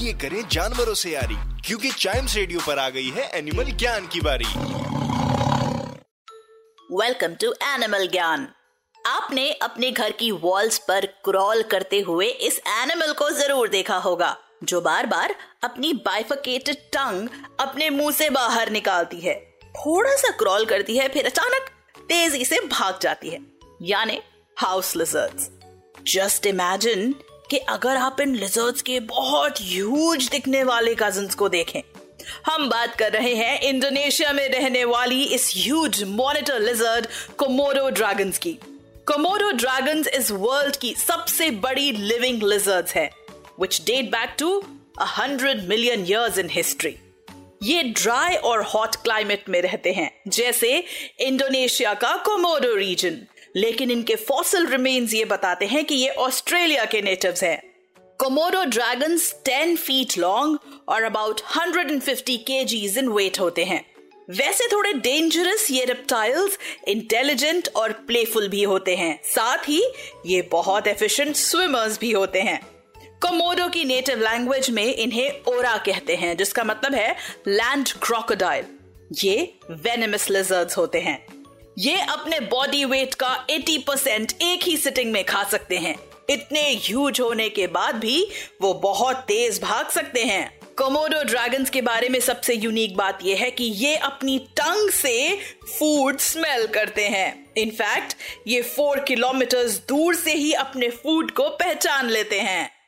आइए करें जानवरों से यारी, क्योंकि चाइम्स रेडियो पर आ गई है एनिमल ज्ञान की बारी। वेलकम टू एनिमल ज्ञान आपने अपने घर की वॉल्स पर क्रॉल करते हुए इस एनिमल को ज़रूर देखा होगा, जो बार बार अपनी बाइफकेटेड टंग अपने मुँह से बाहर निकालती है। थोड़ा सा क्रॉल करती है, फिर अचानक तेज़ी से भाग जाती है, यानी हाउस लिजर्ड्स जस्ट इमेजिन कि अगर आप इन लिजर्ड्स के बहुत ह्यूज दिखने वाले कजन्स को देखें। हम बात कर रहे हैं इंडोनेशिया में रहने वाली इस huge monitor lizard Komodo dragons की। कोमोडो ड्रैगन्स इस वर्ल्ड की सबसे बड़ी लिविंग लिजर्ड्स है which date back to hundred million years in history ये ड्राई और हॉट क्लाइमेट में रहते हैं, जैसे इंडोनेशिया का कोमोडो रीजन लेकिन इनके फॉसल रिमेन्स ये बताते हैं कि ये ऑस्ट्रेलिया के नेटिव्स हैं। कोमोडो ड्रैगन्स 10 फीट लॉन्ग और अबाउट 150 केजीज इन वेट होते हैं। वैसे थोड़े डेंजरस ये रेप्टाइल्स इंटेलिजेंट और प्लेफुल भी होते हैं। साथ ही ये बहुत एफिशिएंट स्विमर्स भी होते हैं। कोमोडो की नेटिव लैंग्वेज में इन्हें ओरा कहते हैं, जिसका मतलब है लैंड क्रोकोडाइल ये वेनेमस लिजर्ड्स होते हैं। ये अपने बॉडी वेट का 80 परसेंट एक ही सिटिंग में खा सकते हैं। इतने ह्यूज होने के बाद भी वो बहुत तेज भाग सकते हैं। कोमोडो ड्रैगन्स के बारे में सबसे यूनिक बात यह है कि ये अपनी टंग से फ़ूड स्मेल करते हैं। इनफैक्ट ये फोर किलोमीटर्स दूर से ही अपने फ़ूड को पहचान लेते हैं।